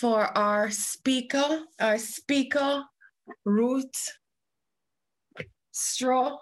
for our speaker, our speaker, Ruth Straw.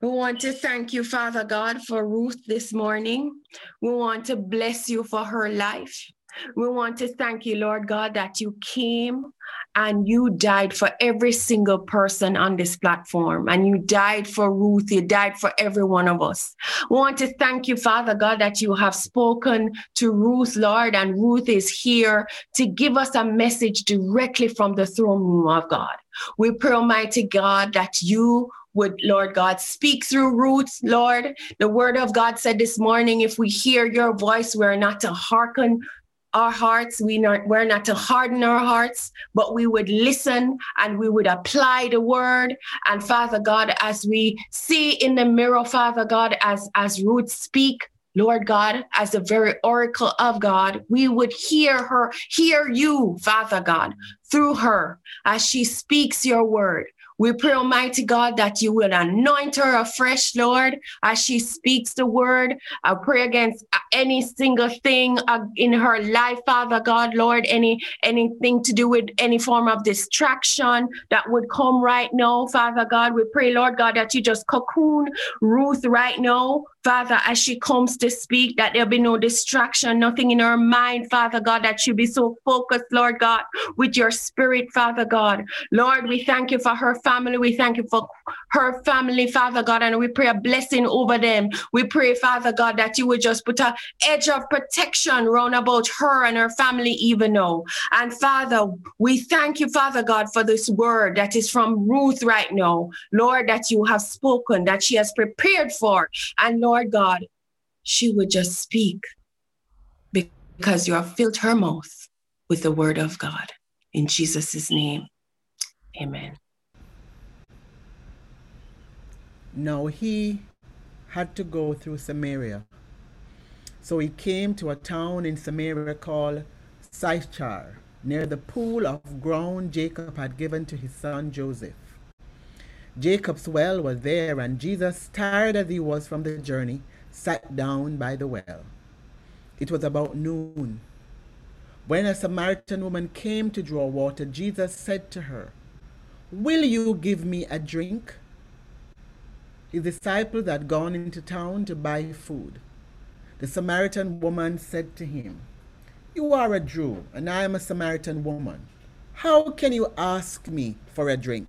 We want to thank you, Father God, for Ruth this morning. We want to bless you for her life. We want to thank you, Lord God, that you came and you died for every single person on this platform. And you died for Ruth. You died for every one of us. We want to thank you, Father God, that you have spoken to Ruth, Lord, and Ruth is here to give us a message directly from the throne room of God. We pray, Almighty God, that you would, Lord God, speak through Ruth, Lord. The word of God said this morning, if we hear your voice, we're not to hearken our hearts. We not, we're not to harden our hearts, but we would listen and we would apply the word. And Father God, as we see in the mirror, Father God, as, as Ruth speak, Lord God, as the very oracle of God, we would hear her, hear you, Father God, through her as she speaks your word. We pray, Almighty God, that you will anoint her afresh, Lord, as she speaks the word. I pray against any single thing uh, in her life, Father God, Lord, any anything to do with any form of distraction that would come right now, Father God. We pray, Lord God, that you just cocoon Ruth right now Father, as she comes to speak, that there'll be no distraction, nothing in her mind, Father God, that she'll be so focused, Lord God, with your spirit, Father God. Lord, we thank you for her family. We thank you for her family, Father God, and we pray a blessing over them. We pray, Father God, that you would just put a edge of protection round about her and her family, even now. And Father, we thank you, Father God, for this word that is from Ruth right now. Lord, that you have spoken, that she has prepared for. And Lord, Lord God, she would just speak because you have filled her mouth with the word of God. In Jesus' name, amen. Now he had to go through Samaria. So he came to a town in Samaria called Sychar, near the pool of ground Jacob had given to his son Joseph. Jacob's well was there, and Jesus, tired as he was from the journey, sat down by the well. It was about noon. When a Samaritan woman came to draw water, Jesus said to her, Will you give me a drink? His disciples had gone into town to buy food. The Samaritan woman said to him, You are a Jew, and I am a Samaritan woman. How can you ask me for a drink?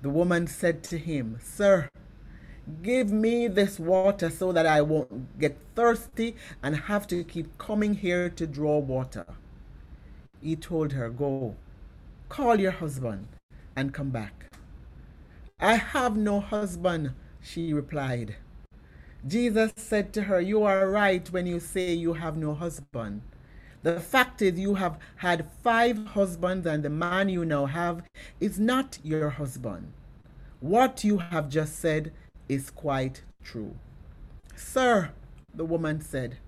The woman said to him, Sir, give me this water so that I won't get thirsty and have to keep coming here to draw water. He told her, Go, call your husband and come back. I have no husband, she replied. Jesus said to her, You are right when you say you have no husband. The fact is, you have had five husbands, and the man you now have is not your husband. What you have just said is quite true. Sir, the woman said,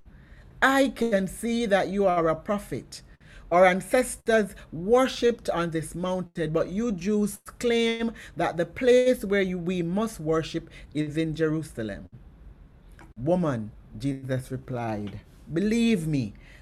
I can see that you are a prophet. Our ancestors worshipped on this mountain, but you Jews claim that the place where you, we must worship is in Jerusalem. Woman, Jesus replied, Believe me,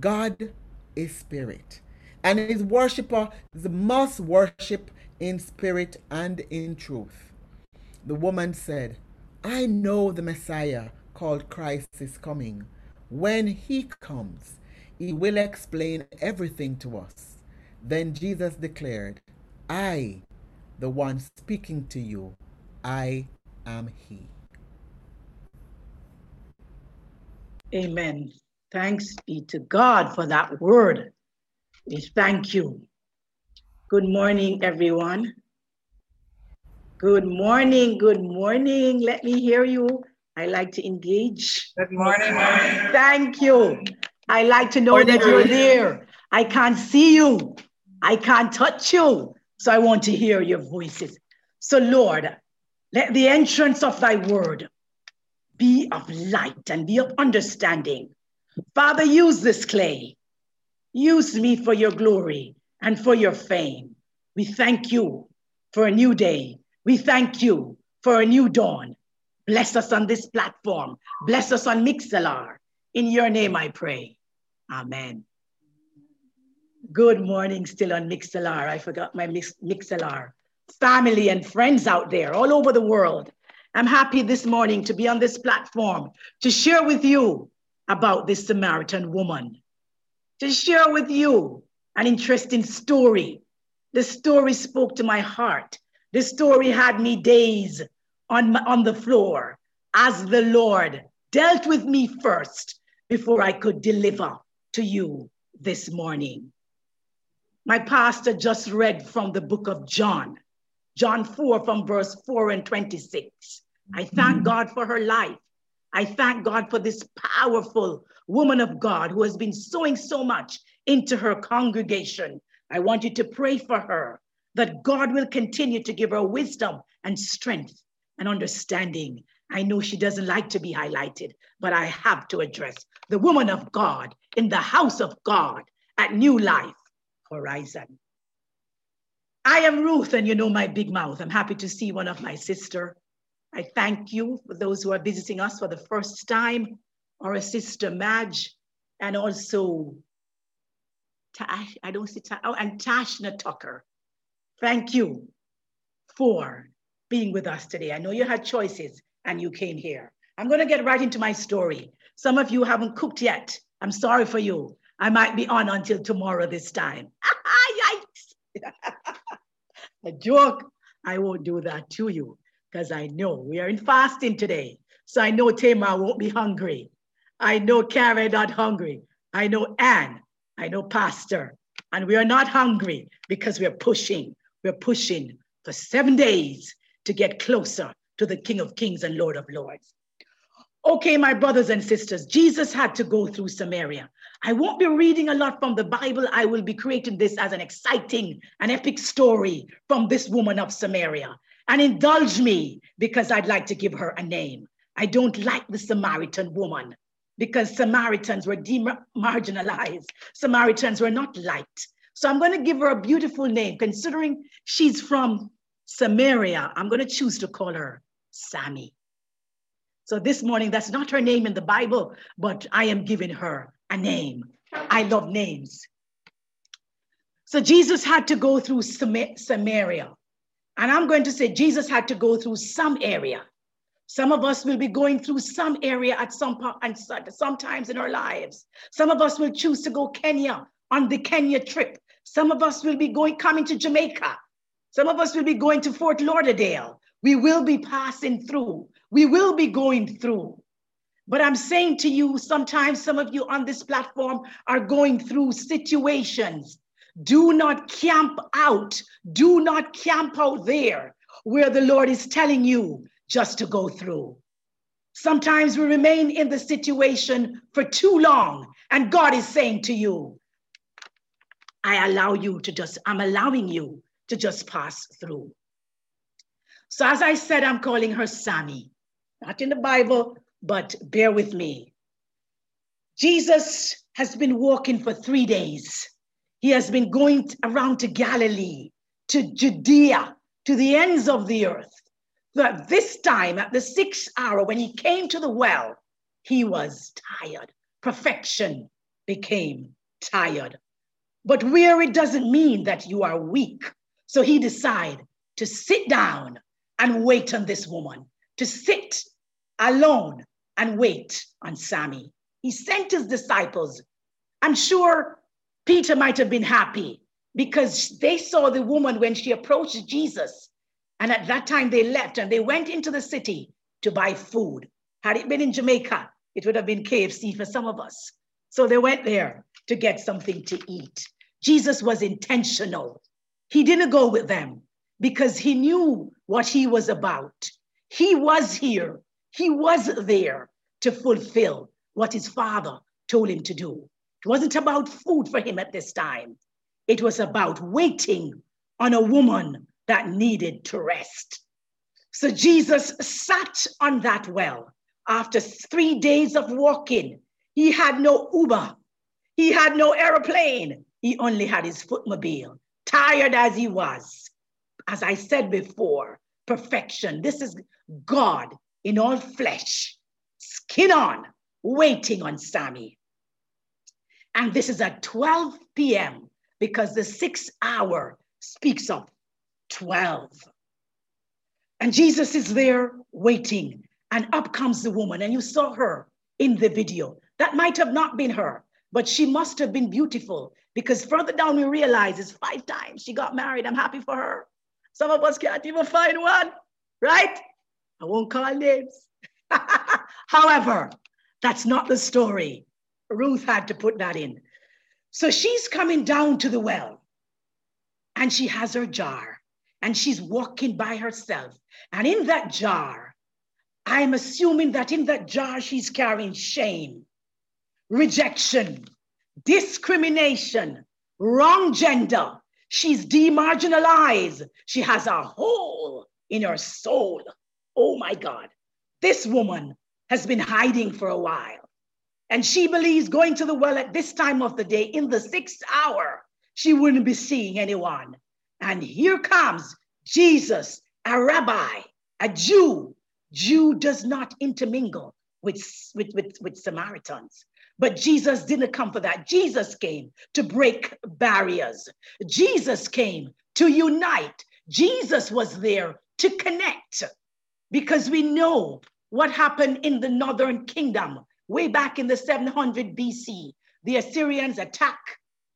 God is spirit, and his worshippers must worship in spirit and in truth. The woman said, I know the Messiah called Christ is coming. When he comes, he will explain everything to us. Then Jesus declared, I, the one speaking to you, I am He. Amen. Thanks be to God for that word. We thank you. Good morning, everyone. Good morning. Good morning. Let me hear you. I like to engage. Good morning. Thank you. I like to know that you're there. I can't see you, I can't touch you. So I want to hear your voices. So, Lord, let the entrance of thy word be of light and be of understanding. Father, use this clay. Use me for your glory and for your fame. We thank you for a new day. We thank you for a new dawn. Bless us on this platform. Bless us on Mixlr. In your name I pray. Amen. Good morning, still on Mixlr. I forgot my mix, Mixlr. Family and friends out there all over the world. I'm happy this morning to be on this platform to share with you about this Samaritan woman, to share with you an interesting story. The story spoke to my heart. The story had me dazed on, on the floor as the Lord dealt with me first before I could deliver to you this morning. My pastor just read from the book of John, John 4 from verse 4 and 26. I thank mm-hmm. God for her life. I thank God for this powerful woman of God who has been sowing so much into her congregation. I want you to pray for her that God will continue to give her wisdom and strength and understanding. I know she doesn't like to be highlighted, but I have to address the woman of God in the house of God at New Life horizon. I am Ruth, and you know my big mouth. I'm happy to see one of my sister. I thank you for those who are visiting us for the first time, or a sister Madge, and also Tash, I don't see Tash, oh, and Tashna Tucker. Thank you for being with us today. I know you had choices and you came here. I'm going to get right into my story. Some of you haven't cooked yet. I'm sorry for you. I might be on until tomorrow this time. Yikes. A joke. I won't do that to you because I know we are in fasting today. So I know Tamar won't be hungry. I know Karen not hungry. I know Anne. I know Pastor. And we are not hungry because we're pushing. We're pushing for seven days to get closer to the King of Kings and Lord of Lords. Okay, my brothers and sisters, Jesus had to go through Samaria. I won't be reading a lot from the Bible. I will be creating this as an exciting, an epic story from this woman of Samaria. And indulge me because I'd like to give her a name. I don't like the Samaritan woman because Samaritans were demarginalized. Samaritans were not liked. So I'm going to give her a beautiful name. Considering she's from Samaria, I'm going to choose to call her Sammy. So this morning, that's not her name in the Bible, but I am giving her a name. I love names. So Jesus had to go through Samaria. And I'm going to say Jesus had to go through some area. Some of us will be going through some area at some point and sometimes in our lives. Some of us will choose to go Kenya on the Kenya trip. Some of us will be going coming to Jamaica. Some of us will be going to Fort Lauderdale. We will be passing through. We will be going through. But I'm saying to you, sometimes some of you on this platform are going through situations. Do not camp out. Do not camp out there where the Lord is telling you just to go through. Sometimes we remain in the situation for too long, and God is saying to you, I allow you to just, I'm allowing you to just pass through. So, as I said, I'm calling her Sammy, not in the Bible, but bear with me. Jesus has been walking for three days. He has been going around to Galilee, to Judea, to the ends of the earth. But this time, at the sixth hour, when he came to the well, he was tired. Perfection became tired. But weary doesn't mean that you are weak. So he decided to sit down and wait on this woman, to sit alone and wait on Sammy. He sent his disciples. I'm sure Peter might have been happy because they saw the woman when she approached Jesus. And at that time, they left and they went into the city to buy food. Had it been in Jamaica, it would have been KFC for some of us. So they went there to get something to eat. Jesus was intentional. He didn't go with them because he knew what he was about. He was here, he was there to fulfill what his father told him to do. It wasn't about food for him at this time, it was about waiting on a woman that needed to rest. So Jesus sat on that well after three days of walking. He had no Uber, he had no aeroplane, he only had his footmobile. Tired as he was, as I said before, perfection. This is God in all flesh, skin on, waiting on Sammy. And this is at 12 p.m. because the sixth hour speaks of 12. And Jesus is there waiting, and up comes the woman, and you saw her in the video. That might have not been her, but she must have been beautiful because further down we realize it's five times she got married. I'm happy for her. Some of us can't even find one, right? I won't call names. However, that's not the story. Ruth had to put that in. So she's coming down to the well and she has her jar and she's walking by herself. And in that jar, I'm assuming that in that jar, she's carrying shame, rejection, discrimination, wrong gender. She's demarginalized. She has a hole in her soul. Oh my God. This woman has been hiding for a while. And she believes going to the well at this time of the day, in the sixth hour, she wouldn't be seeing anyone. And here comes Jesus, a rabbi, a Jew. Jew does not intermingle with, with, with, with Samaritans. But Jesus didn't come for that. Jesus came to break barriers. Jesus came to unite. Jesus was there to connect because we know what happened in the northern kingdom way back in the 700 BC. The Assyrians attack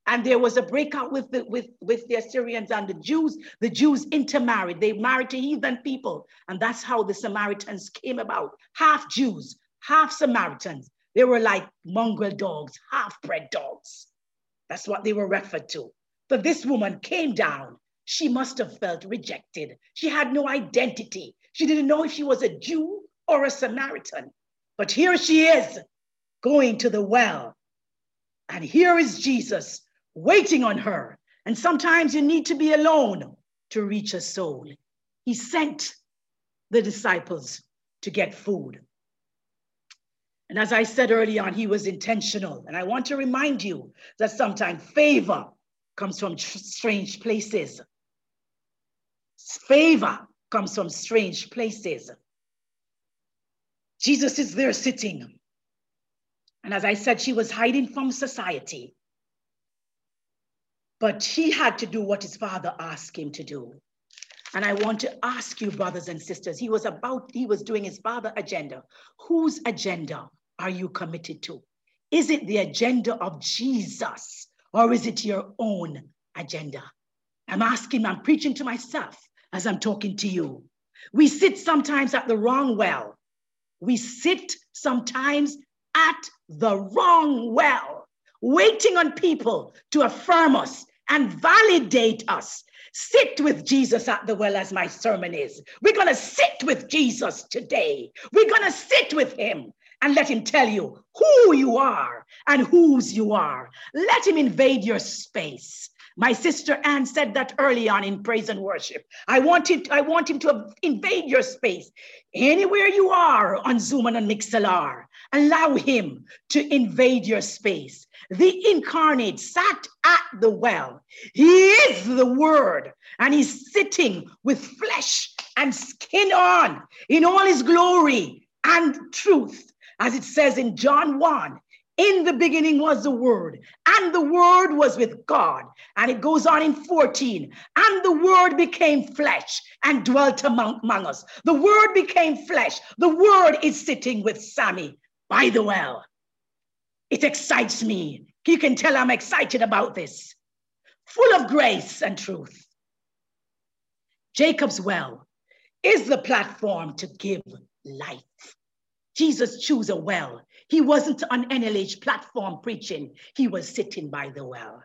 and there was a breakout with the, with, with the Assyrians and the Jews. The Jews intermarried. They married to heathen people. And that's how the Samaritans came about. Half Jews, half Samaritans. They were like mongrel dogs, half-bred dogs. That's what they were referred to. But this woman came down. She must have felt rejected. She had no identity. She didn't know if she was a Jew or a Samaritan. But here she is going to the well. And here is Jesus waiting on her. And sometimes you need to be alone to reach a soul. He sent the disciples to get food. And as I said early on, he was intentional. And I want to remind you that sometimes favor comes from strange places. Favor comes from strange places. Jesus is there sitting. And as I said, she was hiding from society. But he had to do what his father asked him to do. And I want to ask you, brothers and sisters, he was about, he was doing his father agenda. Whose agenda are you committed to? Is it the agenda of Jesus or is it your own agenda? I'm asking, I'm preaching to myself as I'm talking to you. We sit sometimes at the wrong well. We sit sometimes at the wrong well, waiting on people to affirm us and validate us. Sit with Jesus at the well, as my sermon is. We're going to sit with Jesus today. We're going to sit with him and let him tell you who you are and whose you are. Let him invade your space. My sister Anne said that early on in praise and worship. I want him, I want him to invade your space. Anywhere you are on Zoom and on Mixlr, allow him to invade your space. The incarnate sat at the well. He is the word, and he's sitting with flesh and skin on in all his glory and truth. As it says in John 1, in the beginning was the Word, and the Word was with God. And it goes on in 14, and the Word became flesh and dwelt among, among us. The Word became flesh. The Word is sitting with Sammy by the well. It excites me. You can tell I'm excited about this. Full of grace and truth. Jacob's well is the platform to give life. Jesus chose a well he wasn't on NLH platform preaching, he was sitting by the well.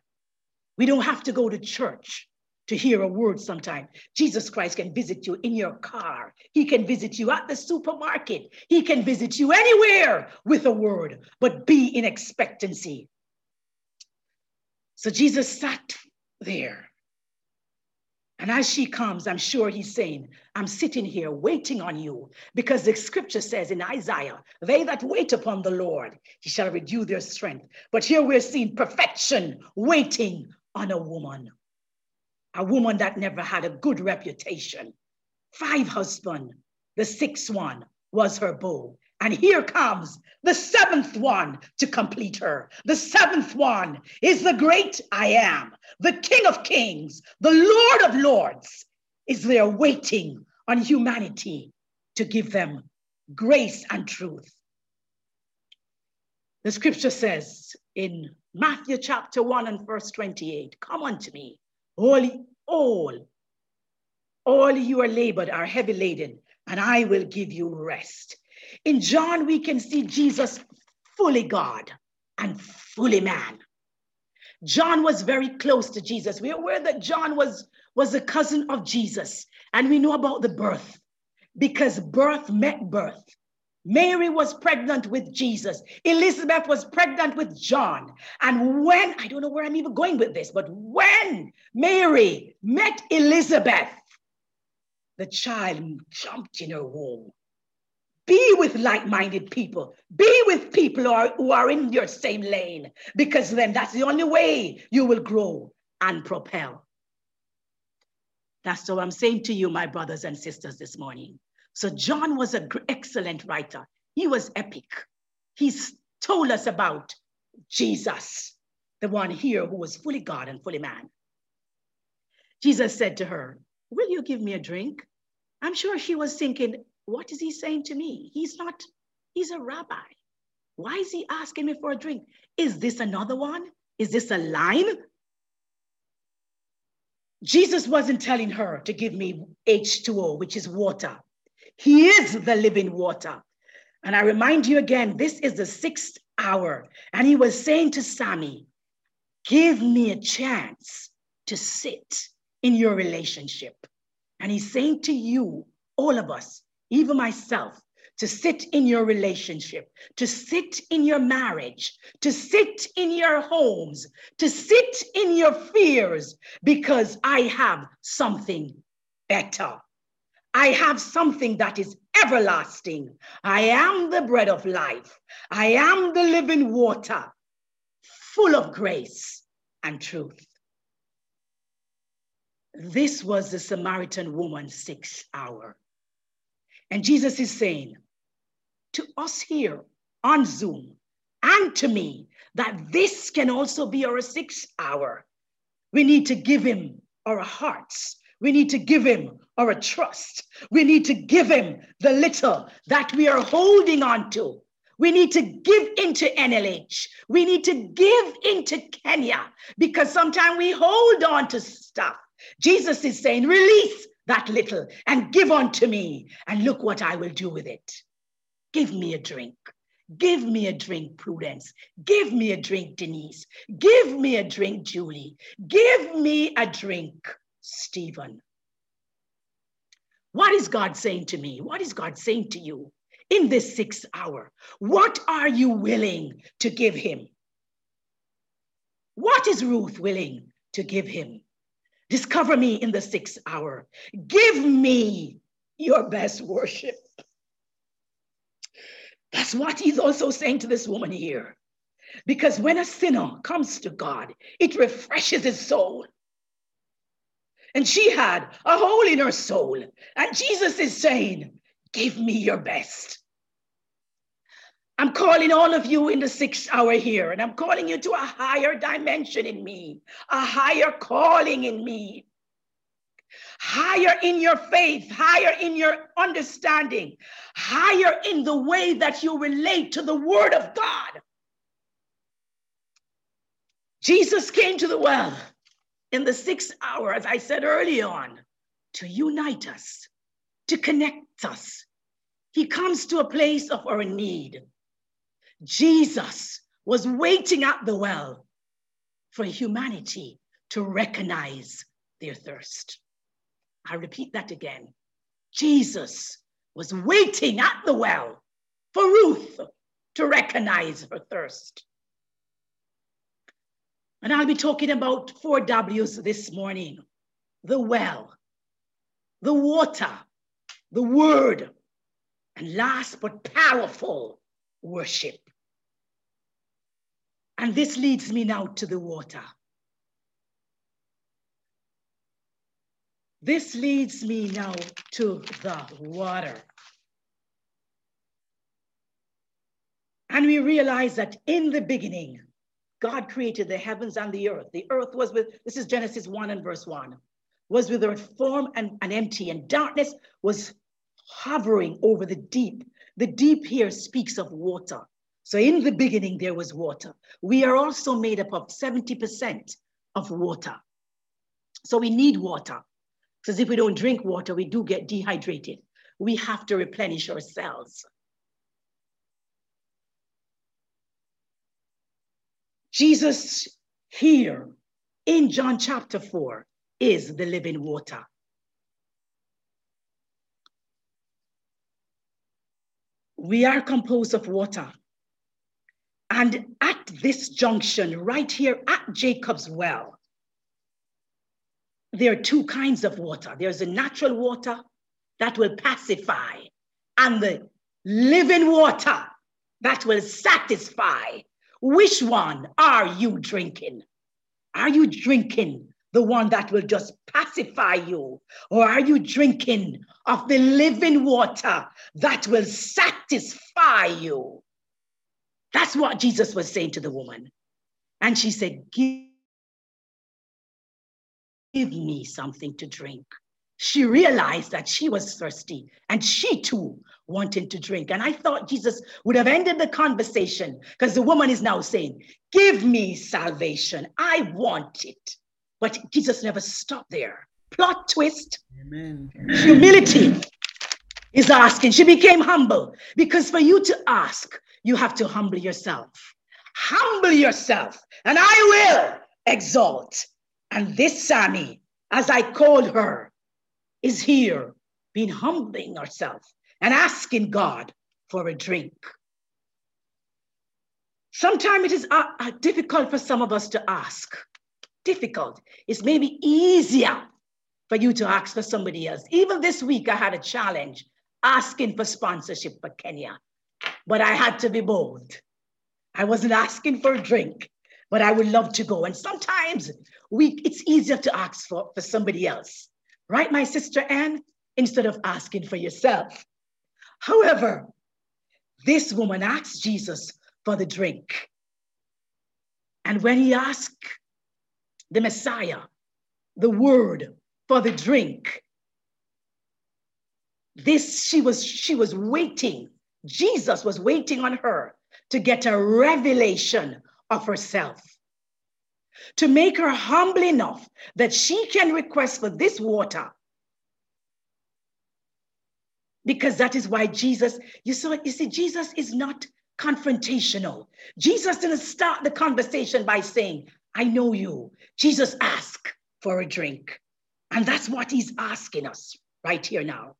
We don't have to go to church to hear a word sometime. Jesus Christ can visit you in your car. He can visit you at the supermarket. He can visit you anywhere with a word, but be in expectancy. So Jesus sat there and as she comes, I'm sure he's saying, I'm sitting here waiting on you because the scripture says in Isaiah, they that wait upon the Lord, he shall renew their strength. But here we're seeing perfection waiting on a woman, a woman that never had a good reputation. Five husbands, the sixth one was her beau. And here comes the seventh one to complete her. The seventh one is the great I am, the King of Kings, the Lord of Lords, is there waiting on humanity to give them grace and truth. The scripture says in Matthew chapter 1 and verse 28 Come unto me, all, all, all you are labored are heavy laden, and I will give you rest. In John, we can see Jesus fully God and fully man. John was very close to Jesus. We're aware that John was, was a cousin of Jesus, and we know about the birth because birth met birth. Mary was pregnant with Jesus. Elizabeth was pregnant with John. And when, I don't know where I'm even going with this, but when Mary met Elizabeth, the child jumped in her womb. Be with like minded people. Be with people who are, who are in your same lane, because then that's the only way you will grow and propel. That's what I'm saying to you, my brothers and sisters, this morning. So, John was an excellent writer. He was epic. He's told us about Jesus, the one here who was fully God and fully man. Jesus said to her, Will you give me a drink? I'm sure she was thinking, what is he saying to me? He's not, he's a rabbi. Why is he asking me for a drink? Is this another one? Is this a line? Jesus wasn't telling her to give me H2O, which is water. He is the living water. And I remind you again, this is the sixth hour. And he was saying to Sammy, give me a chance to sit in your relationship. And he's saying to you, all of us, even myself, to sit in your relationship, to sit in your marriage, to sit in your homes, to sit in your fears, because I have something better. I have something that is everlasting. I am the bread of life. I am the living water, full of grace and truth. This was the Samaritan woman's sixth hour. And Jesus is saying to us here on Zoom and to me that this can also be our sixth hour. We need to give him our hearts. We need to give him our trust. We need to give him the little that we are holding on to. We need to give into NLH. We need to give into Kenya because sometimes we hold on to stuff. Jesus is saying, release that little and give unto me, and look what I will do with it. Give me a drink. Give me a drink, Prudence. Give me a drink, Denise. Give me a drink, Julie. Give me a drink, Stephen. What is God saying to me? What is God saying to you in this sixth hour? What are you willing to give him? What is Ruth willing to give him. Discover me in the sixth hour. Give me your best worship. That's what he's also saying to this woman here. Because when a sinner comes to God, it refreshes his soul. And she had a hole in her soul. And Jesus is saying, Give me your best. I'm calling all of you in the sixth hour here, and I'm calling you to a higher dimension in me, a higher calling in me, higher in your faith, higher in your understanding, higher in the way that you relate to the Word of God. Jesus came to the well in the sixth hour, as I said early on, to unite us, to connect us. He comes to a place of our need. Jesus was waiting at the well for humanity to recognize their thirst. I repeat that again. Jesus was waiting at the well for Ruth to recognize her thirst. And I'll be talking about four W's this morning the well, the water, the word, and last but powerful, worship. And this leads me now to the water. This leads me now to the water. And we realize that in the beginning, God created the heavens and the earth. The earth was with, this is Genesis 1 and verse 1, was with earth form and, and empty, and darkness was hovering over the deep. The deep here speaks of water. So in the beginning, there was water. We are also made up of 70% of water. So we need water. Because if we don't drink water, we do get dehydrated. We have to replenish ourselves. Jesus here in John chapter 4 is the living water. We are composed of water. And at this junction, right here at Jacob's well, there are two kinds of water there's a natural water that will pacify, and the living water that will satisfy which one are you drinking? Are you drinking the one that will just pacify you? Or are you drinking of the living water that will satisfy you? That's what Jesus was saying to the woman. And she said, Give give me something to drink she realized that she was thirsty and she too wanted to drink. And I thought Jesus would have ended the conversation because the woman is now saying, Give me salvation. I want it. But Jesus never stopped there. Plot twist. Amen. Humility is asking. She became humble because for you to ask, you have to humble yourself. Humble yourself, and I will exalt. And this Sammy, as I called her, is here being humbling herself and asking God for a drink. Sometimes it is uh, uh, difficult for some of us to ask. Difficult. It's maybe easier for you to ask for somebody else. Even this week, I had a challenge asking for sponsorship for Kenya, but I had to be bold. I wasn't asking for a drink, but I would love to go. And sometimes we, it's easier to ask for, for somebody else right, my sister Anne, instead of asking for yourself. However, this woman asked Jesus for the drink. And when he asked the Messiah the word for the drink, this she was she was waiting. Jesus was waiting on her to get a revelation of herself to make her humble enough that she can request for this water. Because that is why Jesus, you saw, you see, Jesus is not confrontational. Jesus didn't start the conversation by saying, I know you. Jesus asked for a drink. And that's what he's asking us right here now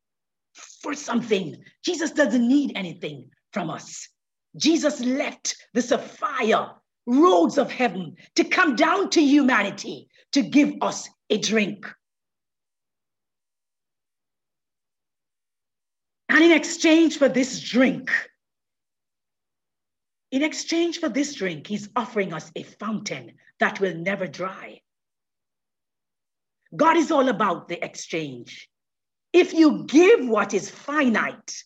for something. Jesus doesn't need anything from us. Jesus left the sapphire roads of heaven to come down to humanity to give us a drink. And in exchange for this drink, in exchange for this drink, he's offering us a fountain that will never dry. God is all about the exchange. If you give what is finite,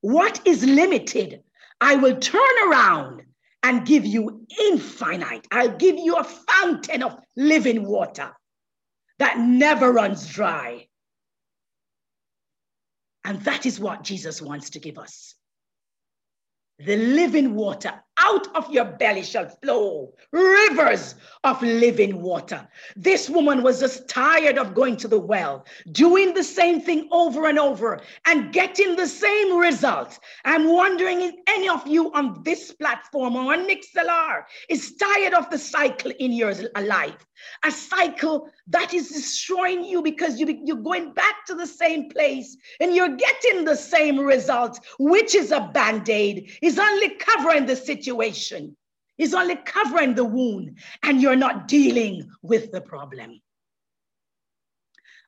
what is limited, I will turn around and give you infinite. I'll give you a fountain of living water that never runs dry. And that is what Jesus wants to give us. The living water out of your belly shall flow rivers of living water. This woman was just tired of going to the well, doing the same thing over and over and getting the same results. I'm wondering if any of you on this platform or on Mixlr is tired of the cycle in your life a cycle that is destroying you because you, you're going back to the same place and you're getting the same results, which is a band aid, is only covering the situation, is only covering the wound, and you're not dealing with the problem.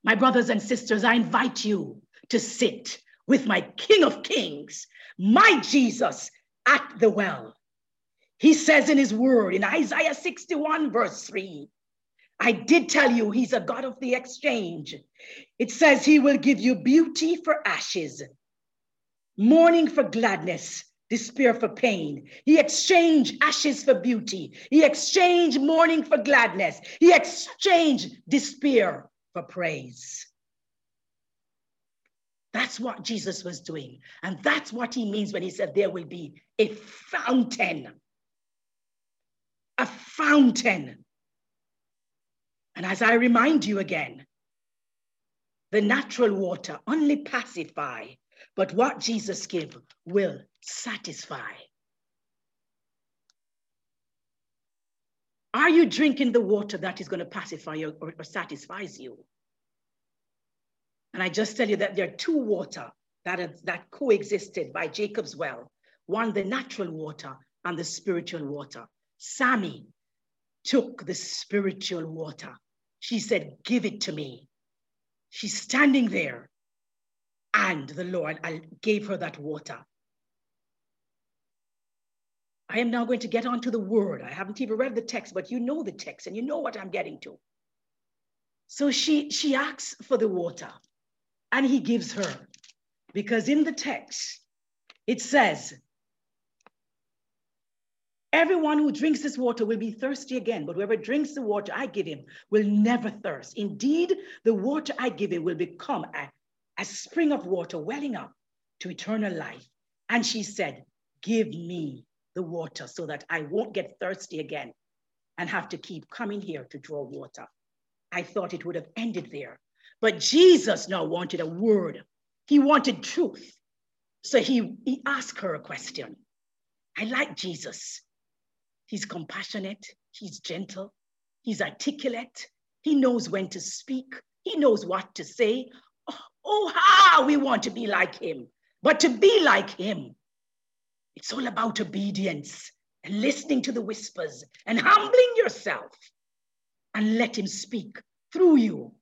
My brothers and sisters, I invite you to sit with my King of Kings, my Jesus, at the well. He says in his word in Isaiah 61, verse 3 I did tell you he's a God of the exchange. It says he will give you beauty for ashes, mourning for gladness, despair for pain. He exchanged ashes for beauty. He exchanged mourning for gladness. He exchanged despair for praise. That's what Jesus was doing. And that's what he means when he said there will be a fountain. A fountain and as I remind you again, the natural water only pacify, but what Jesus gave will satisfy. Are you drinking the water that is going to pacify you or, or satisfies you? And I just tell you that there are two water that, are, that coexisted by Jacob's well. One, the natural water and the spiritual water. Sammy took the spiritual water she said, Give it to me. She's standing there. And the Lord uh, gave her that water. I am now going to get onto the word. I haven't even read the text, but you know the text and you know what I'm getting to. So she, she asks for the water and he gives her because in the text it says, Everyone who drinks this water will be thirsty again, but whoever drinks the water I give him will never thirst. Indeed, the water I give him will become a, a spring of water welling up to eternal life. And she said, Give me the water so that I won't get thirsty again and have to keep coming here to draw water. I thought it would have ended there. But Jesus now wanted a word, he wanted truth. So he, he asked her a question. I like Jesus. He's compassionate, he's gentle, he's articulate, he knows when to speak, he knows what to say. Oh, oh, how we want to be like him. But to be like him, it's all about obedience and listening to the whispers and humbling yourself and let him speak through you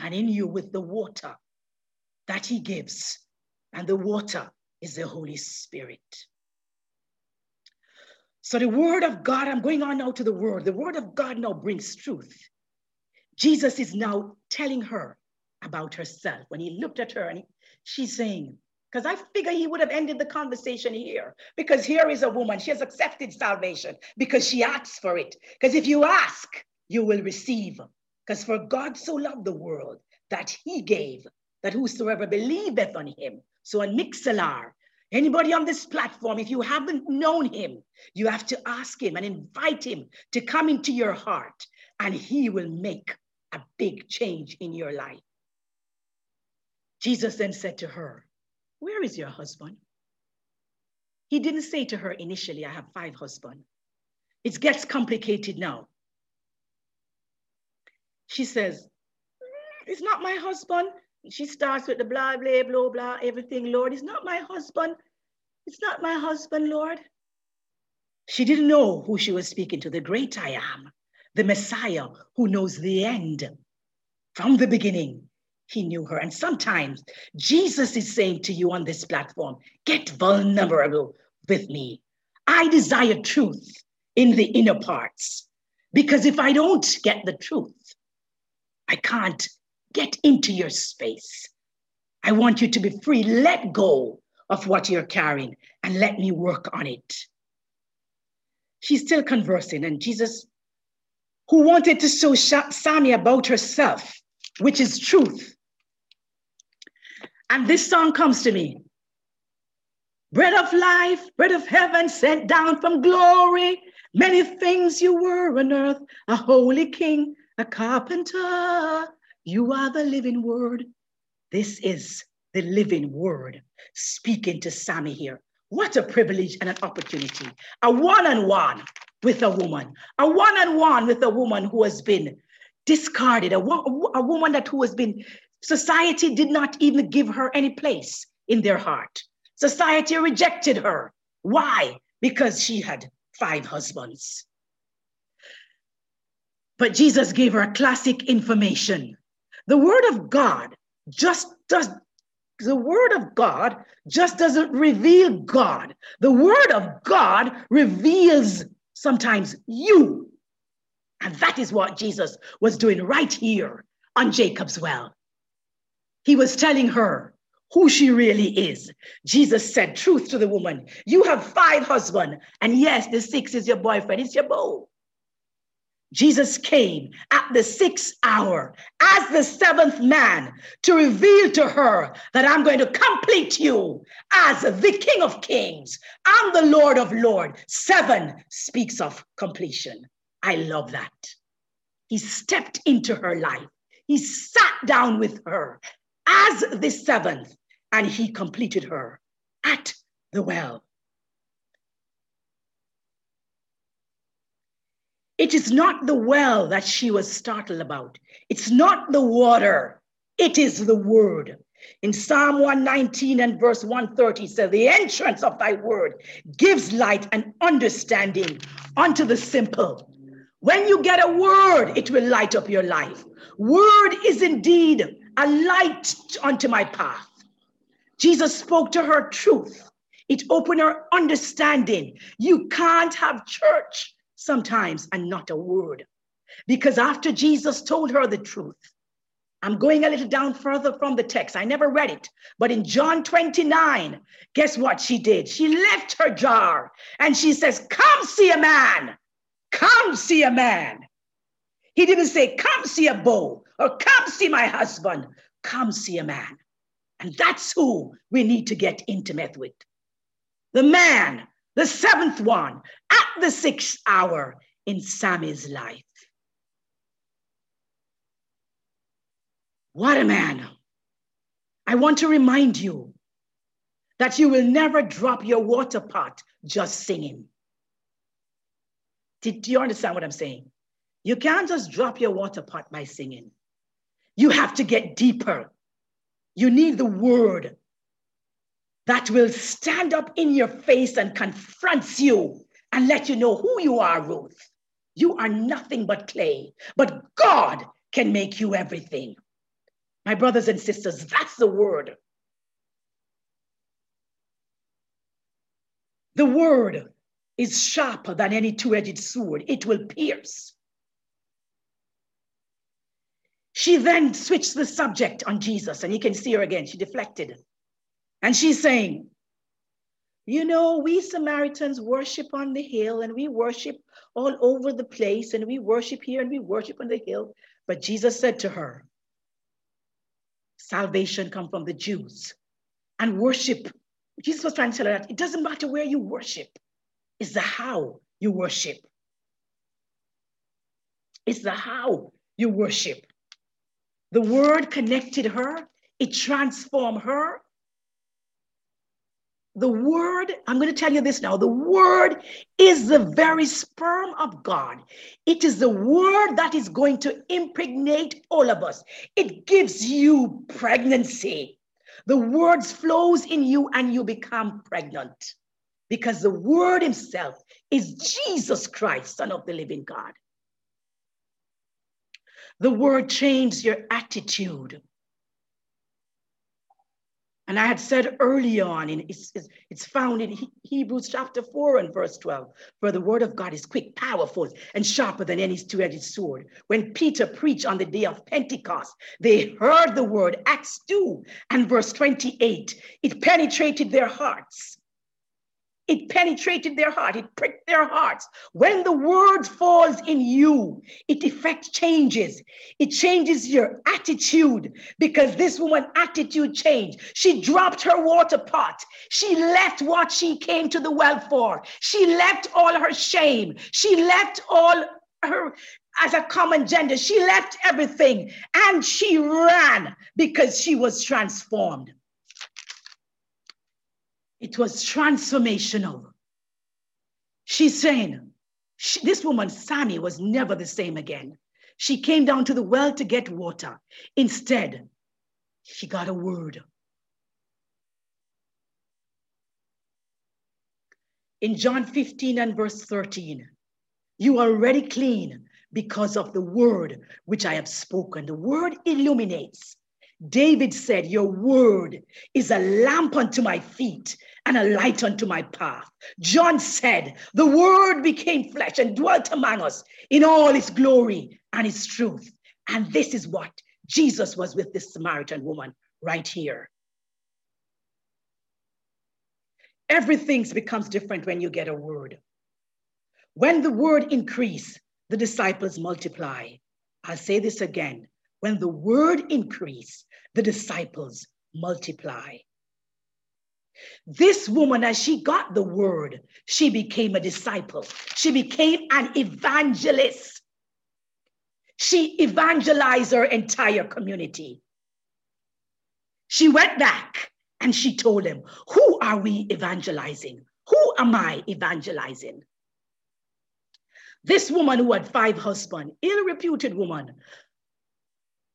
and in you with the water that he gives. And the water is the Holy Spirit. So the word of God, I'm going on now to the word. The word of God now brings truth. Jesus is now telling her about herself. When he looked at her and he, she's saying, because I figure he would have ended the conversation here. Because here is a woman, she has accepted salvation because she asks for it. Because if you ask, you will receive. Because for God so loved the world that he gave that whosoever believeth on him. So on Mixlr, Anybody on this platform, if you haven't known him, you have to ask him and invite him to come into your heart, and he will make a big change in your life. Jesus then said to her, Where is your husband? He didn't say to her initially, I have five husbands. It gets complicated now. She says, mm, It's not my husband. She starts with the blah, blah, blah, blah, everything, Lord. It's not my husband. It's not my husband, Lord. She didn't know who she was speaking to, the great I am, the Messiah who knows the end. From the beginning, he knew her. And sometimes Jesus is saying to you on this platform, get vulnerable with me. I desire truth in the inner parts. Because if I don't get the truth, I can't get into your space. I want you to be free. Let go of what you're carrying and let me work on it. She's still conversing, and Jesus, who wanted to show Sammy about herself, which is truth. And this song comes to me Bread of life, bread of heaven sent down from glory. Many things you were on earth, a holy king, a carpenter. You are the living word. This is the living word speaking to Sammy here. What a privilege and an opportunity. A one on one with a woman, a one on one with a woman who has been discarded, a, a woman that who has been, society did not even give her any place in their heart. Society rejected her. Why? Because she had five husbands. But Jesus gave her classic information. The word of God just does the word of God just doesn't reveal God. The word of God reveals sometimes you. And that is what Jesus was doing right here on Jacob's well. He was telling her who she really is. Jesus said truth to the woman. You have five husbands, and yes, the sixth is your boyfriend, it's your beau. Jesus came at the sixth hour as the seventh man to reveal to her that I'm going to complete you as the King of Kings. I'm the Lord of Lords. Seven speaks of completion. I love that. He stepped into her life. He sat down with her as the seventh and he completed her at the well. It is not the well that she was startled about. It's not the water. It is the word. In Psalm 119 and verse 130 says, The entrance of thy word gives light and understanding unto the simple. When you get a word, it will light up your life. Word is indeed a light unto my path. Jesus spoke to her truth. It opened her understanding. You can't have church sometimes and not a word. Because after Jesus told her the truth, I'm going a little down further from the text. I never read it. But in John 29, guess what she did? She left her jar and she says, Come see a man. Come see a man. He didn't say, Come see a beau or come see my husband. Come see a man. And that's who we need to get intimate with. The man the seventh one at the sixth hour in Sammy's life. What a man. I want to remind you that you will never drop your water pot just singing. Do you understand what I'm saying? You can't just drop your water pot by singing. You have to get deeper. You need the word that will stand up in your face and confronts you and let you know who you are, Ruth. You are nothing but clay, but God can make you everything. My brothers and sisters, that's the word. The word is sharper than any two edged sword, it will pierce. She then switched the subject on Jesus, and you can see her again. She deflected. And she's saying, you know, we Samaritans worship on the hill and we worship all over the place and we worship here and we worship on the hill. But Jesus said to her, salvation come from the Jews and worship. Jesus was trying to tell her that it doesn't matter where you worship, it's the how you worship. It's the how you worship. The word connected her, it transformed her, the word, I'm going to tell you this now the word is the very sperm of God. It is the word that is going to impregnate all of us. It gives you pregnancy. The words flows in you and you become pregnant. Because the word himself is Jesus Christ, Son of the living God. The word changes your attitude. And I had said early on, in, it's, it's found in Hebrews chapter 4 and verse 12, for the word of God is quick, powerful, and sharper than any two edged sword. When Peter preached on the day of Pentecost, they heard the word, Acts 2 and verse 28. It penetrated their hearts. It penetrated their heart. It pricked their hearts. When the word falls in you, it effects changes. It changes your attitude because this woman attitude changed. She dropped her water pot. She left what she came to the well for. She left all her shame. She left all her as a common gender. She left everything and she ran because she was transformed. It was transformational. She's saying, she, this woman, Sammy, was never the same again. She came down to the well to get water. Instead, she got a word. In John 15 and verse 13, you are already clean because of the word which I have spoken. The word illuminates. David said, Your word is a lamp unto my feet and a light unto my path. John said, The word became flesh and dwelt among us in all its glory and its truth. And this is what Jesus was with this Samaritan woman right here. Everything becomes different when you get a word. When the word increase, the disciples multiply. I'll say this again. When the word increase, the disciples multiply. This woman, as she got the word, she became a disciple. She became an evangelist. She evangelized her entire community. She went back and she told them, Who are we evangelizing? Who am I evangelizing? This woman who had five husbands, ill reputed woman,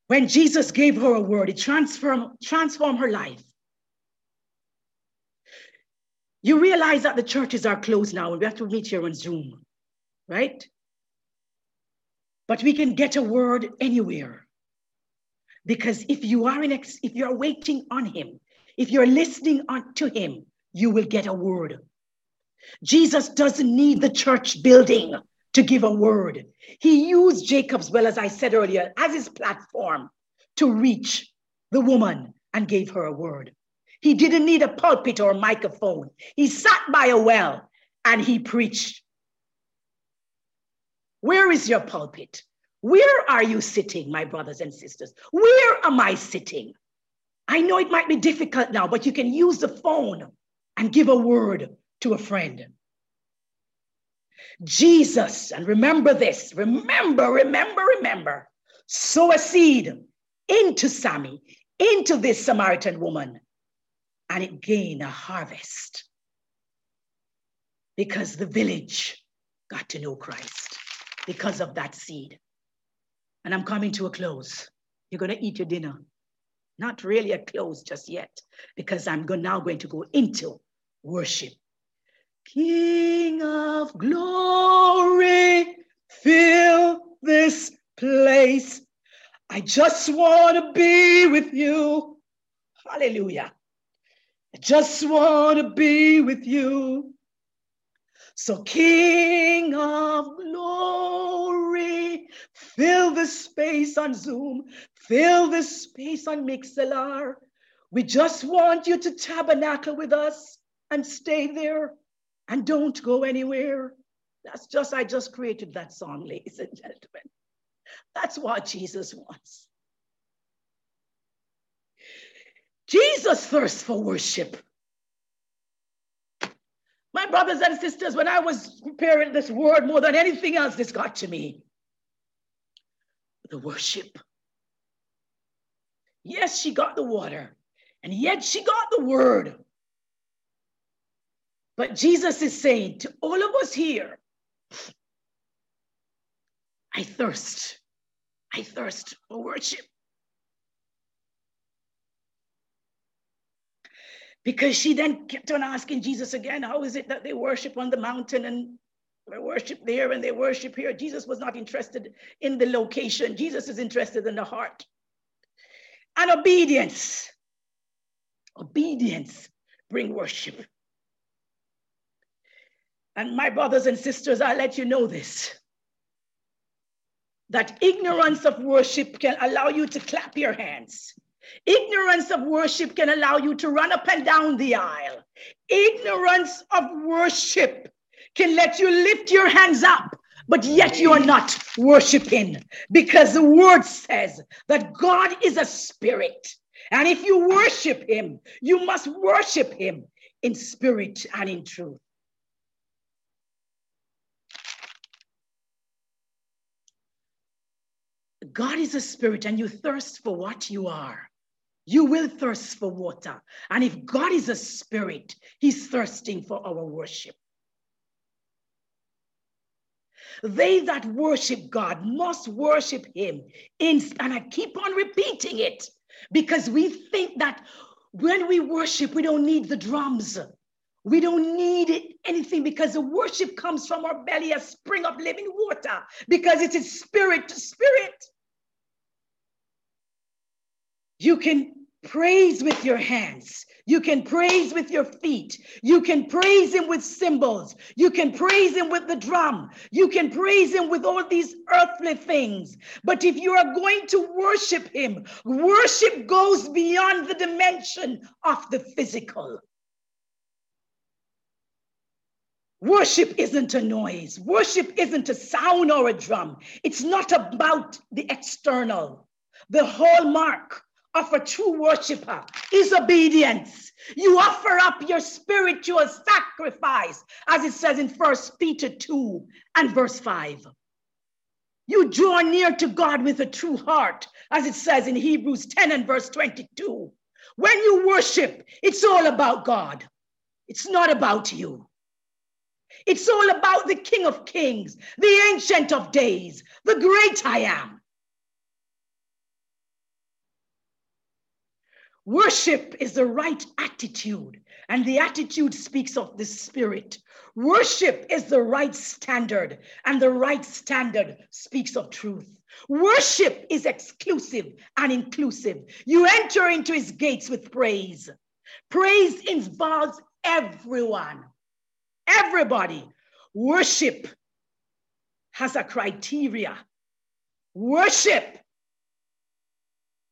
when Jesus gave her a word, it transformed, transformed her life. You realize that the churches are closed now and we have to meet here on Zoom, right? But we can get a word anywhere. Because if you are in ex- if you're waiting on him, if you're listening on to him, you will get a word. Jesus doesn't need the church building to give a word. He used Jacob's well, as I said earlier, as his platform to reach the woman and gave her a word. He didn't need a pulpit or a microphone. He sat by a well and he preached. Where is your pulpit? Where are you sitting, my brothers and sisters? Where am I sitting? I know it might be difficult now, but you can use the phone and give a word to a friend. Jesus, and remember this, remember, remember, remember, sow a seed into Sammy, into this Samaritan woman, and it gained a harvest because the village got to know Christ because of that seed. And I'm coming to a close. You're going to eat your dinner. Not really a close just yet, because I'm now going to go into worship. King of glory, fill this place. I just want to be with you. Hallelujah. I just want to be with you. So, King of glory, fill the space on Zoom, fill the space on Mixlr. We just want you to tabernacle with us and stay there and don't go anywhere. That's just, I just created that song, ladies and gentlemen. That's what Jesus wants. Jesus thirsts for worship. My brothers and sisters, when I was preparing this word more than anything else, this got to me. The worship. Yes, she got the water, and yet she got the word. But Jesus is saying to all of us here, I thirst. I thirst for worship. Because she then kept on asking Jesus again, how is it that they worship on the mountain and they worship there and they worship here? Jesus was not interested in the location. Jesus is interested in the heart. And obedience. Obedience bring worship. And my brothers and sisters, I let you know this that ignorance of worship can allow you to clap your hands. Ignorance of worship can allow you to run up and down the aisle. Ignorance of worship can let you lift your hands up, but yet you're not worshiping because the word says that God is a spirit. And if you worship him, you must worship him in spirit and in truth. God is a spirit and you thirst for what you are. You will thirst for water. And if God is a spirit, he's thirsting for our worship. They that worship God must worship him. In, and I keep on repeating it because we think that when we worship, we don't need the drums. We don't need anything because the worship comes from our belly, a spring of living water, because it is spirit to spirit. You can praise with your hands. You can praise with your feet. You can praise him with cymbals. You can praise him with the drum. You can praise him with all these earthly things. But if you are going to worship him, worship goes beyond the dimension of the physical. Worship isn't a noise. Worship isn't a sound or a drum. It's not about the external. The hallmark of a true worshiper is obedience. You offer up your spiritual sacrifice, as it says in First Peter 2 and verse 5. You draw near to God with a true heart, as it says in Hebrews 10 and verse 22. When you worship, it's all about God, it's not about you. It's all about the King of Kings, the Ancient of Days, the great I am. Worship is the right attitude, and the attitude speaks of the spirit. Worship is the right standard, and the right standard speaks of truth. Worship is exclusive and inclusive. You enter into his gates with praise. Praise involves everyone, everybody. Worship has a criteria. Worship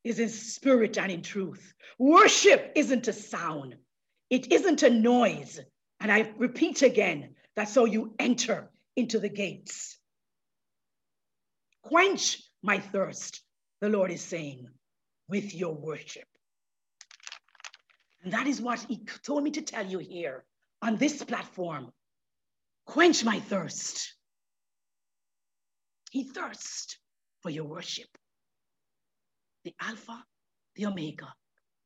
is in spirit and in truth. Worship isn't a sound, it isn't a noise. And I repeat again that's how you enter into the gates. Quench my thirst, the Lord is saying, with your worship. And that is what He told me to tell you here on this platform. Quench my thirst. He thirsts for your worship the Alpha, the Omega,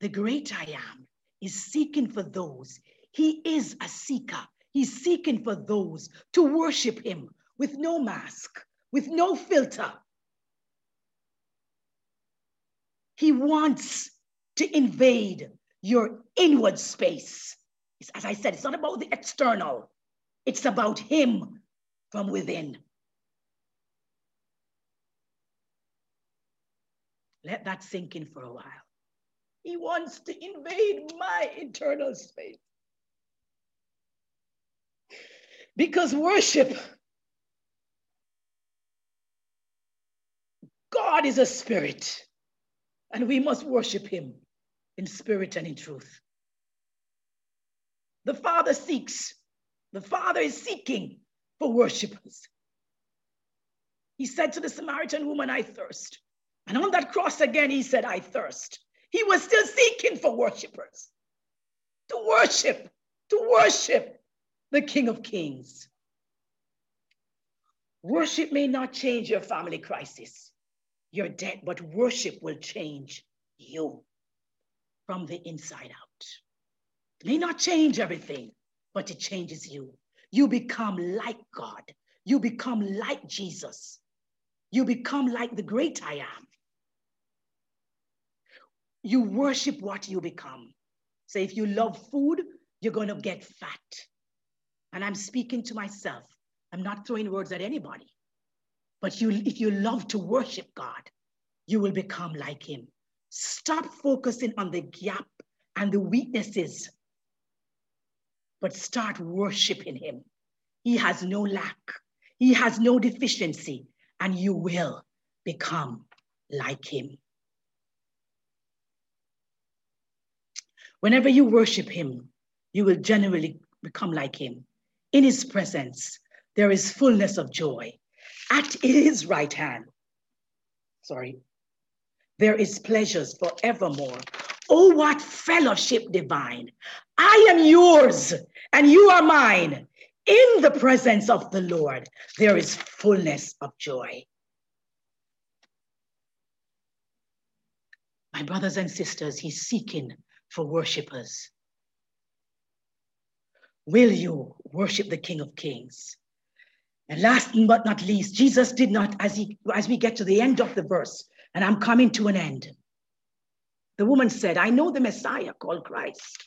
the great I am, is seeking for those. He is a seeker. He's seeking for those to worship him with no mask, with no filter. He wants to invade your inward space. As I said, it's not about the external, it's about him from within. Let that sink in for a while. He wants to invade my internal space. Because worship, God is a spirit, and we must worship him in spirit and in truth. The Father seeks, the Father is seeking for worshipers. He said to the Samaritan woman, I thirst. And on that cross again, he said, I thirst. He was still seeking for worshipers to worship, to worship the King of Kings. Worship may not change your family crisis, your debt, but worship will change you from the inside out. It may not change everything, but it changes you. You become like God. You become like Jesus. You become like the great I am. You worship what you become. Say, if you love food, you're going to get fat. And I'm speaking to myself. I'm not throwing words at anybody. But you, if you love to worship God, you will become like him. Stop focusing on the gap and the weaknesses, but start worshiping him. He has no lack, he has no deficiency, and you will become like him. Whenever you worship him, you will generally become like him. In his presence, there is fullness of joy. At his right hand, sorry, there is pleasures forevermore. Oh, what fellowship divine! I am yours and you are mine. In the presence of the Lord, there is fullness of joy. My brothers and sisters, he's seeking for worshipers. Will you worship the King of Kings? And last but not least, Jesus did not, as he as we get to the end of the verse, and I'm coming to an end. The woman said, I know the Messiah called Christ.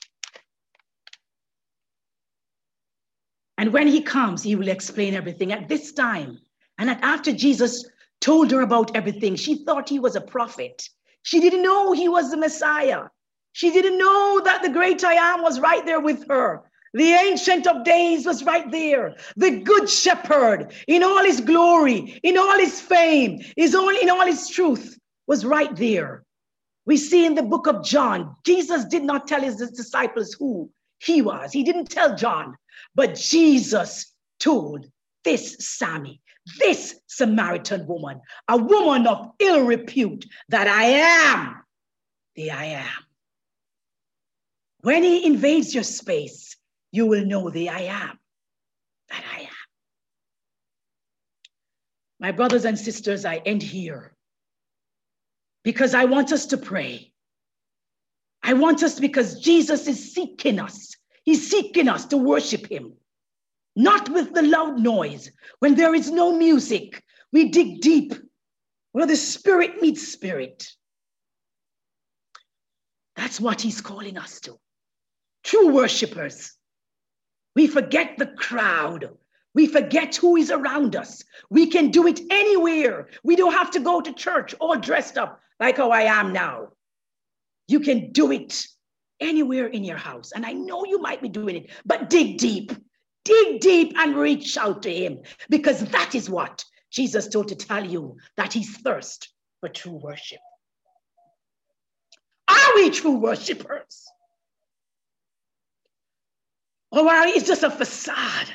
And when he comes, he will explain everything. At this time, and after Jesus told her about everything, she thought he was a prophet. She didn't know he was the Messiah. She didn't know that the great I am was right there with her. The Ancient of Days was right there. The Good Shepherd, in all his glory, in all his fame, his only in all his truth, was right there. We see in the book of John, Jesus did not tell his disciples who he was. He didn't tell John, but Jesus told this Sammy, this Samaritan woman, a woman of ill repute, that I am the I am. When he invades your space, you will know the I am that I am. My brothers and sisters, I end here because I want us to pray. I want us because Jesus is seeking us. He's seeking us to worship him, not with the loud noise. When there is no music, we dig deep where the spirit meets spirit. That's what he's calling us to. True worshipers we forget the crowd. We forget who is around us. We can do it anywhere. We don't have to go to church all dressed up like how I am now. You can do it anywhere in your house. And I know you might be doing it, but dig deep. Dig deep and reach out to him because that is what Jesus told to tell you that he's thirst for true worship. Are we true worshipers? Or oh, it's just a facade.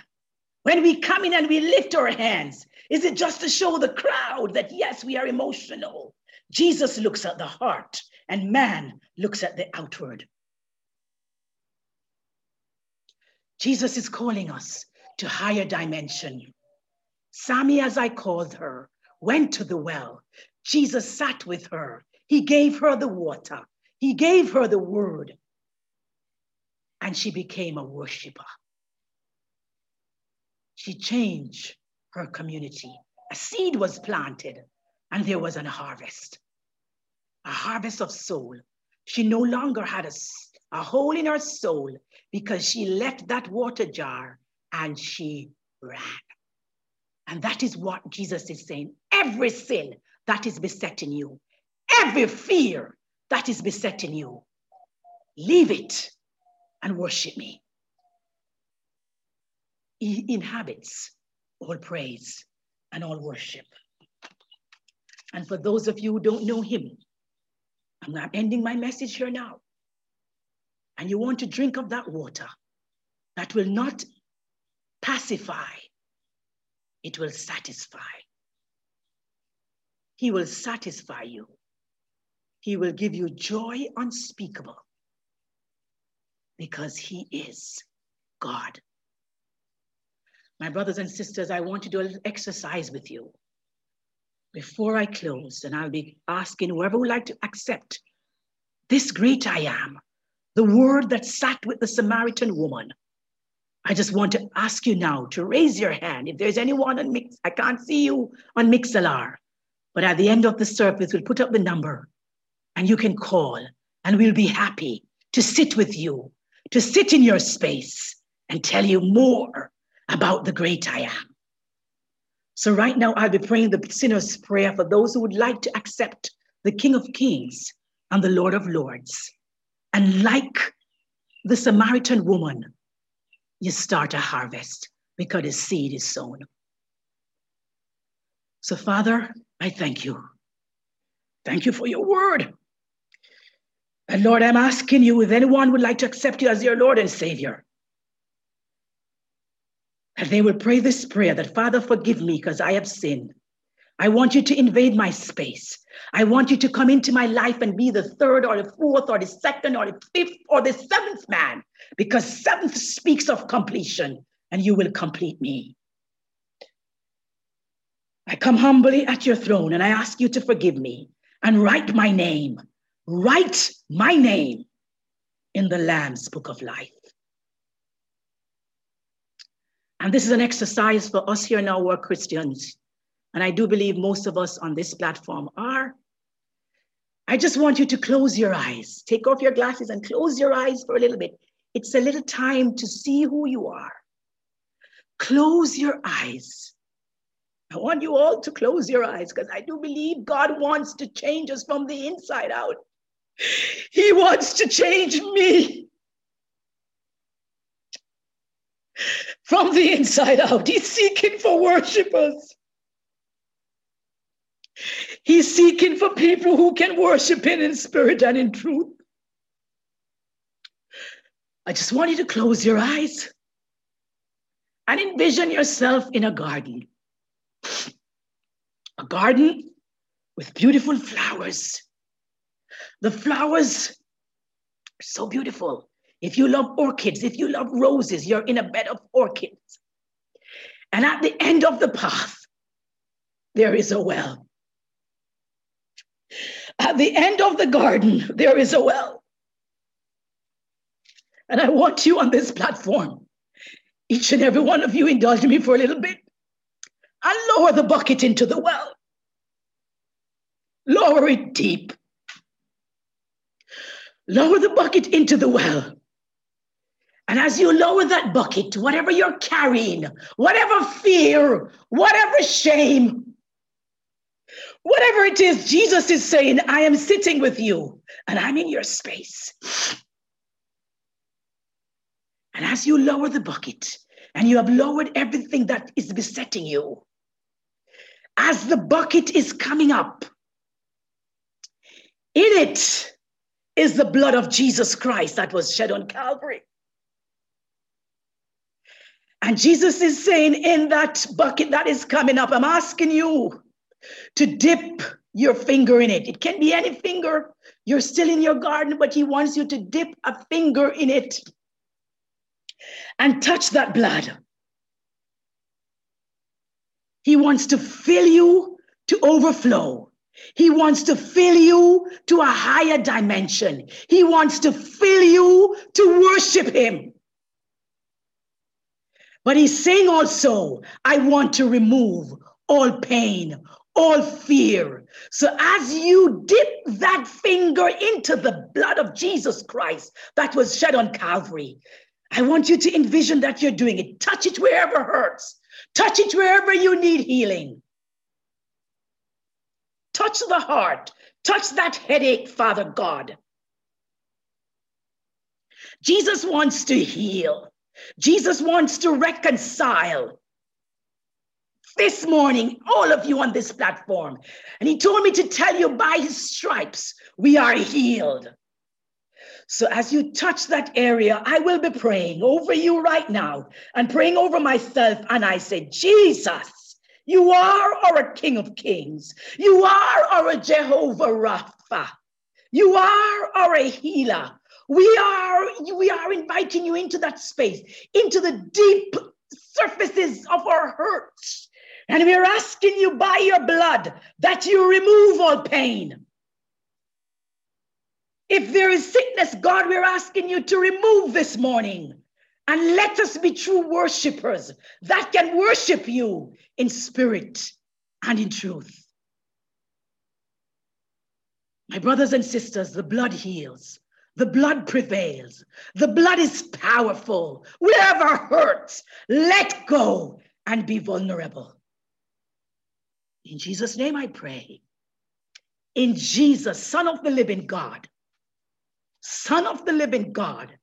When we come in and we lift our hands, is it just to show the crowd that yes, we are emotional? Jesus looks at the heart and man looks at the outward. Jesus is calling us to higher dimension. Sammy, as I called her, went to the well. Jesus sat with her. He gave her the water. He gave her the word and she became a worshiper. She changed her community. A seed was planted, and there was a harvest a harvest of soul. She no longer had a, a hole in her soul because she left that water jar and she ran. And that is what Jesus is saying. Every sin that is besetting you, every fear that is besetting you, leave it and worship me. He inhabits all praise and all worship. And for those of you who don't know him, I'm not ending my message here now. And you want to drink of that water that will not pacify, it will satisfy. He will satisfy you. He will give you joy unspeakable because he is God. My brothers and sisters, I want to do a little exercise with you before I close, and I'll be asking whoever would like to accept this great I am, the word that sat with the Samaritan woman. I just want to ask you now to raise your hand. If there's anyone on Mix, I can't see you on Mixlr, but at the end of the service, we'll put up the number and you can call and we'll be happy to sit with you, to sit in your space and tell you more about the great I am. So, right now, I'll be praying the sinner's prayer for those who would like to accept the King of Kings and the Lord of Lords. And like the Samaritan woman, you start a harvest because the seed is sown. So, Father, I thank you. Thank you for your word. And Lord, I'm asking you if anyone would like to accept you as your Lord and Savior, that they will pray this prayer that, Father, forgive me because I have sinned. I want you to invade my space. I want you to come into my life and be the third or the fourth or the second or the fifth or the seventh man, because seventh speaks of completion and you will complete me. I come humbly at your throne and I ask you to forgive me and write my name, write my name in the Lamb's book of life. And this is an exercise for us here now who are Christians and I do believe most of us on this platform are. I just want you to close your eyes, take off your glasses and close your eyes for a little bit. It's a little time to see who you are. Close your eyes. I want you all to close your eyes because I do believe God wants to change us from the inside out. He wants to change me from the inside out. He's seeking for worshipers. He's seeking for people who can worship him in spirit and in truth. I just want you to close your eyes and envision yourself in a garden. A garden with beautiful flowers. The flowers are so beautiful. If you love orchids, if you love roses, you're in a bed of orchids. And at the end of the path, there is a well. At the end of the garden, there is a well. And I want you on this platform, each and every one of you, indulge me for a little bit and lower the bucket into the well. Lower it deep. Lower the bucket into the well. And as you lower that bucket, whatever you're carrying, whatever fear, whatever shame, Whatever it is, Jesus is saying, I am sitting with you and I'm in your space. And as you lower the bucket and you have lowered everything that is besetting you, as the bucket is coming up, in it is the blood of Jesus Christ that was shed on Calvary. And Jesus is saying, in that bucket that is coming up, I'm asking you to dip your finger in it. It can be any finger. You're still in your garden, but he wants you to dip a finger in it and touch that blood. He wants to fill you to overflow. He wants to fill you to a higher dimension. He wants to fill you to worship him. But he's saying also, I want to remove all pain, all fear. So as you dip that finger into the blood of Jesus Christ that was shed on Calvary, I want you to envision that you're doing it. Touch it wherever hurts, touch it wherever you need healing. Touch the heart, touch that headache, Father God. Jesus wants to heal. Jesus wants to reconcile this morning, all of you on this platform. And he told me to tell you by his stripes, we are healed. So as you touch that area, I will be praying over you right now and praying over myself. And I said, Jesus, you are our King of Kings. You are our Jehovah Rapha. You are our healer. We are, we are inviting you into that space, into the deep surfaces of our hurts, and we're asking you by your blood that you remove all pain. If there is sickness, God, we're asking you to remove this morning and let us be true worshipers that can worship you in spirit and in truth. My brothers and sisters, the blood heals. The blood prevails. The blood is powerful. Wherever hurts, let go and be vulnerable. In Jesus' name I pray. In Jesus, Son of the living God, Son of the living God,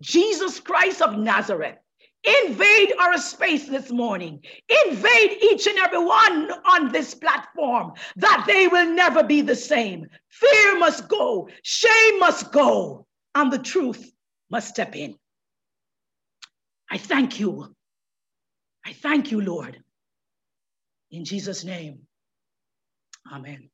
Jesus Christ of Nazareth, invade our space this morning. Invade each and every one on this platform that they will never be the same. Fear must go, shame must go, and the truth must step in. I thank you. I thank you, Lord. In Jesus' name, amen.